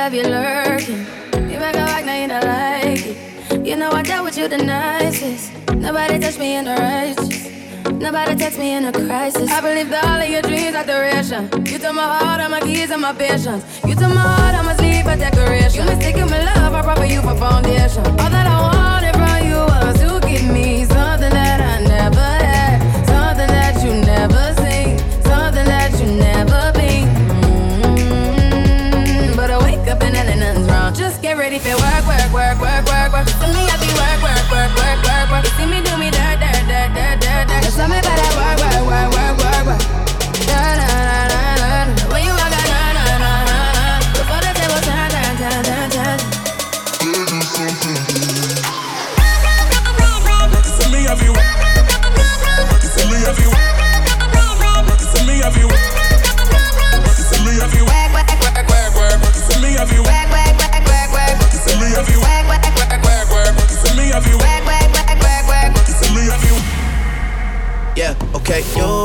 have you lurking. You make a act, now you don't like it. You know I dealt with you the nicest. Nobody touched me in the righteous. Nobody text me in a crisis. I believed all of your dreams are duration. You took my heart, all my keys, and my patience. You took my heart, I must leave a decoration. You mistaken my love, I brought for you for foundation. All that I wanted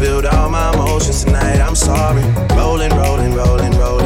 Spilled all my emotions tonight, I'm sorry. Rolling, rolling, rolling, rolling.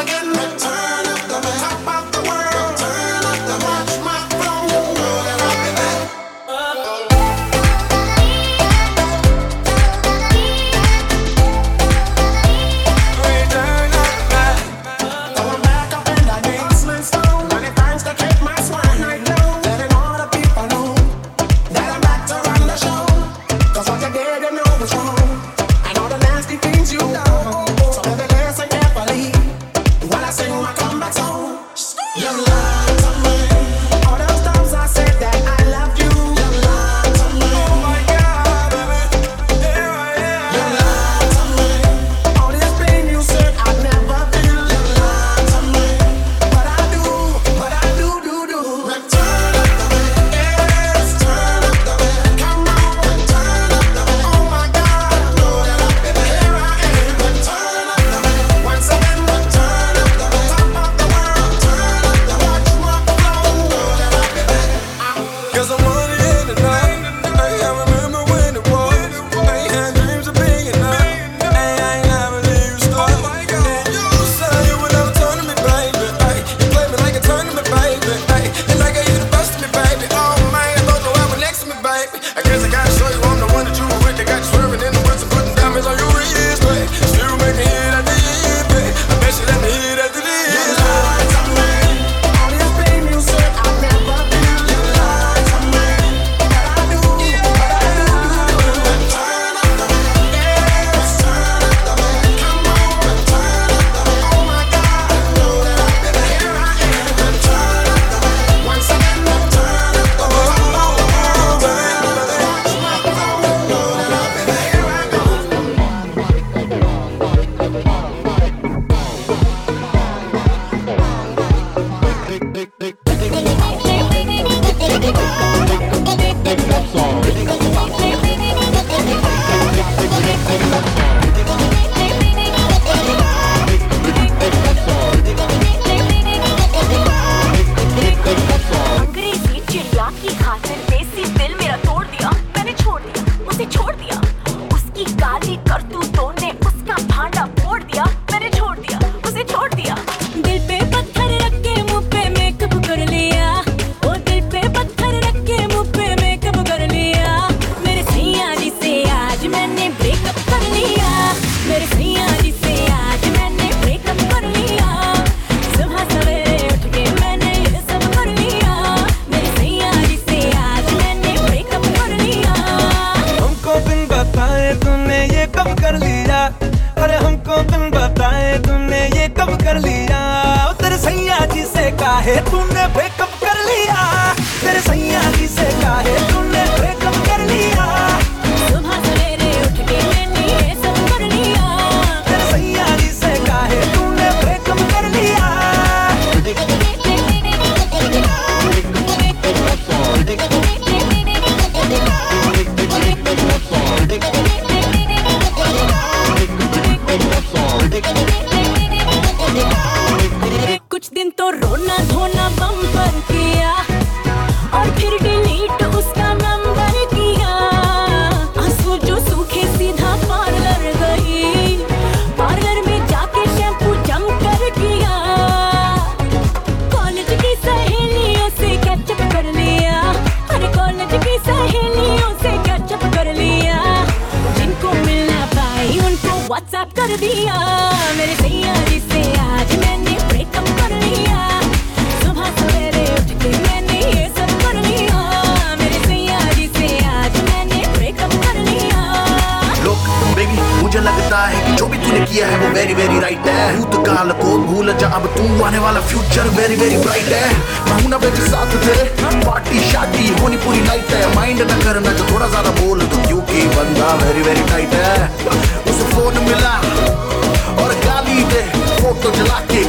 again. WhatsApp कर दिया। मेरे जी से आज मैंने breakup कर लिया। सुबह सवेरे उठ के मैंने ये सब कर लिया। मेरे जी से आज मैंने ब्रेकअप कर लिया। लोग बेबी मुझे लगता है कि जो भी तूने किया है वो वेरी वेरी राइट है। भूतकाल को भूल जा, अब तू आने वाला फ्यूचर वेरी वेरी ब्राइट है। मैं ना बेबी साथ तेरे पार्टी शादी, होनी पूरी नाइट है। माइंड ना करना जो थोड़ा ज़्यादा बोल दो, क्योंकि बंदा वेरी वेरी टाइट है। on de Milaan. Orgali idee.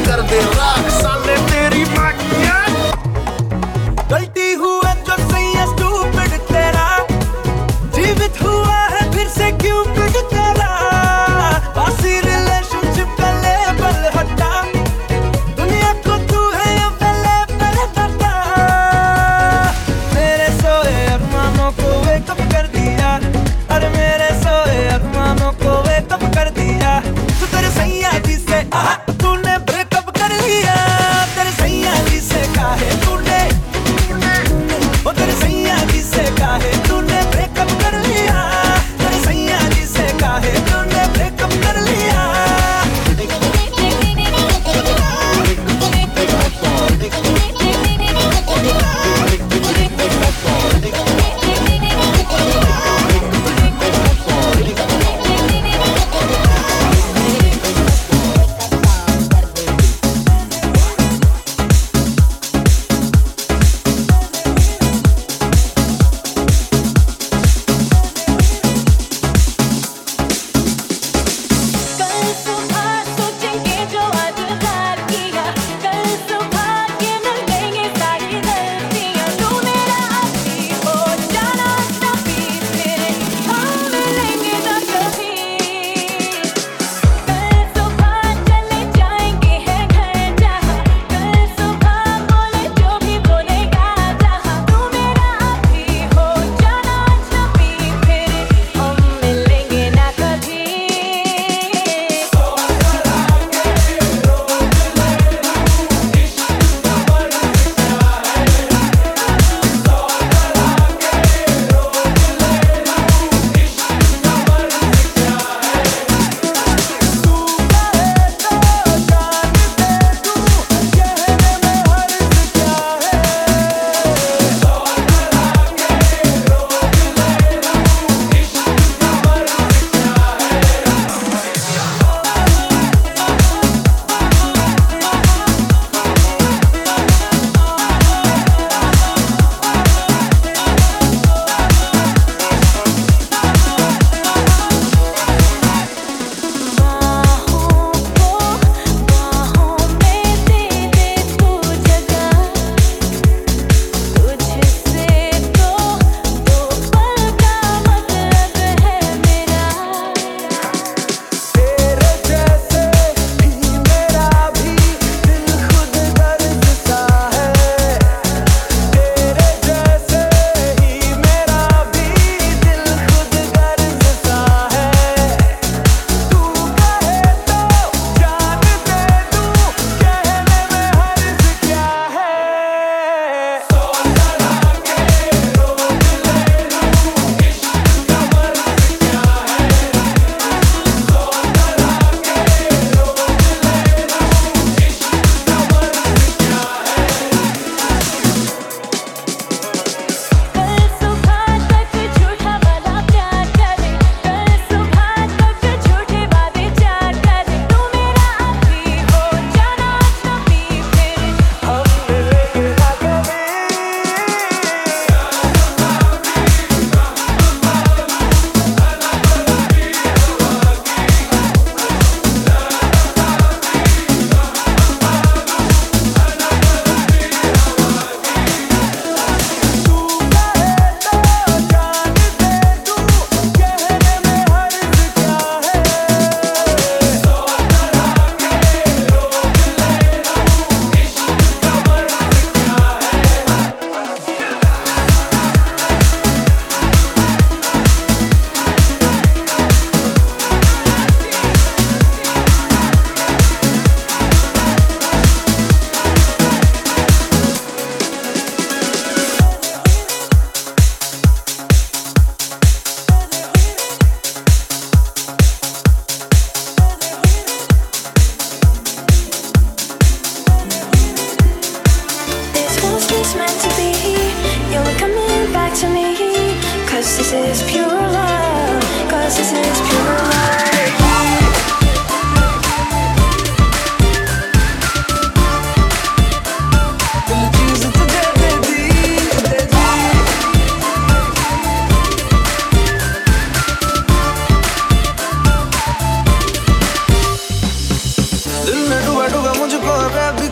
फरेबी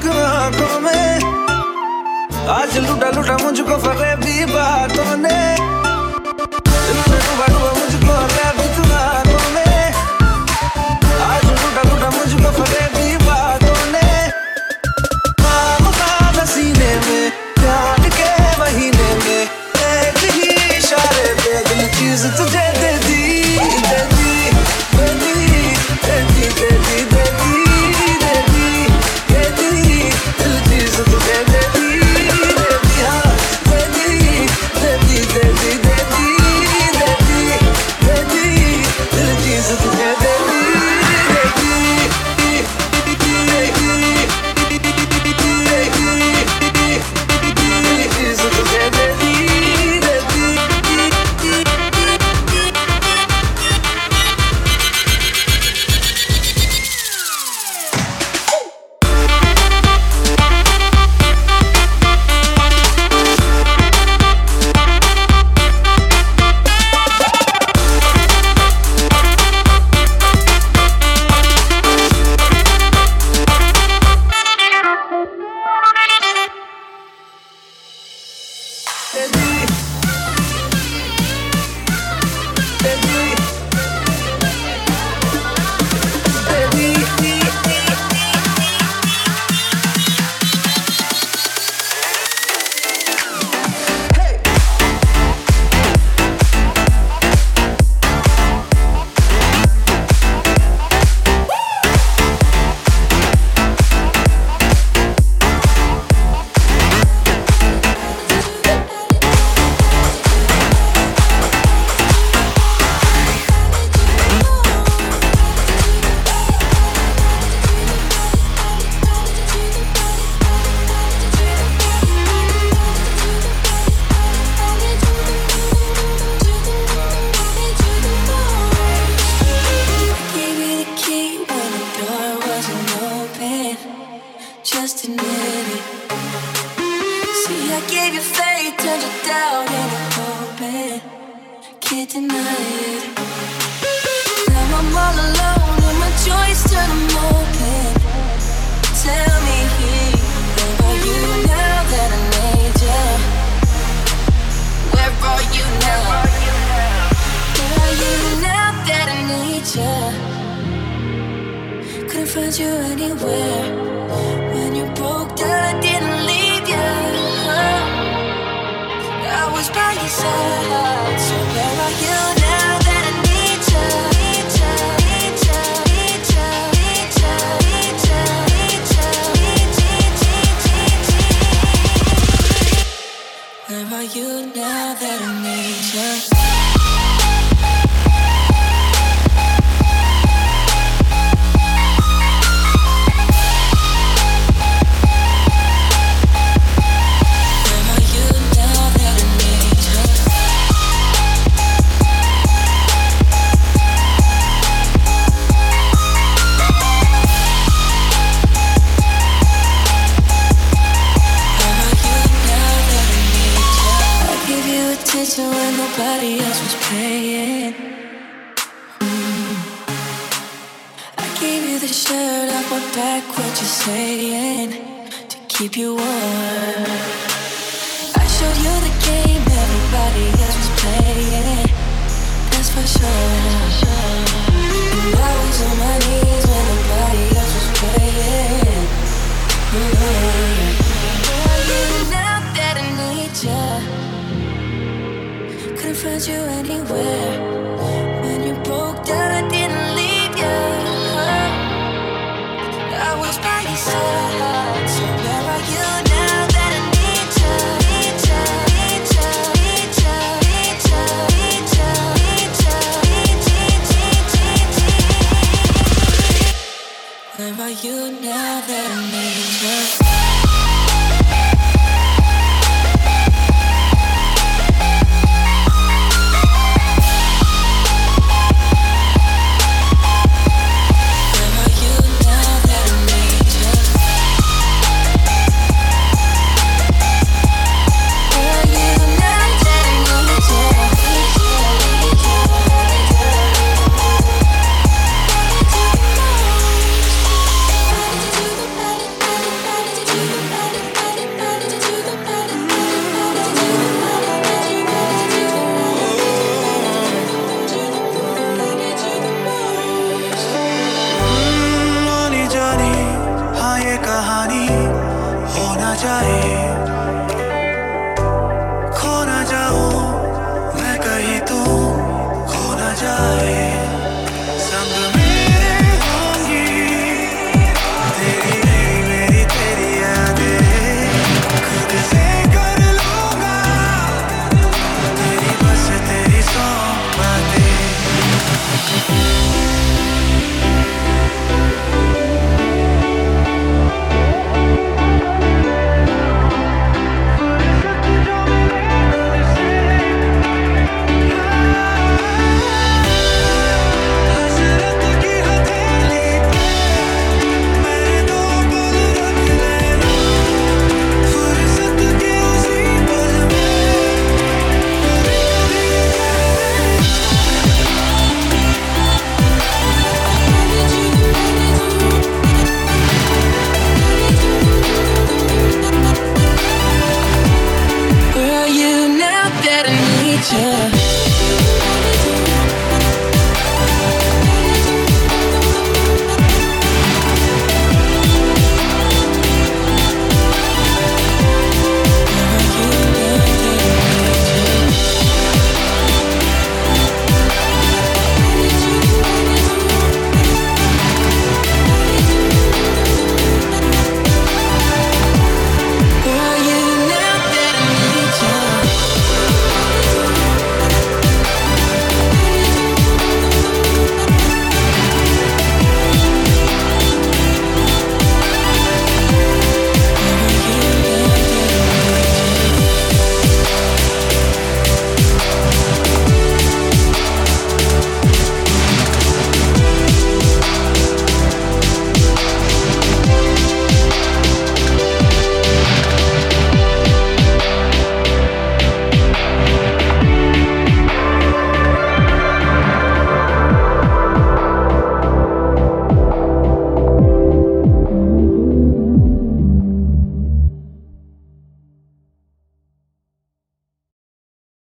में। आज लुटा लुटा मुझको फरेबी बातों ने। find you anywhere. When you broke down, I didn't leave you. I was by your side. remember you now that I need you.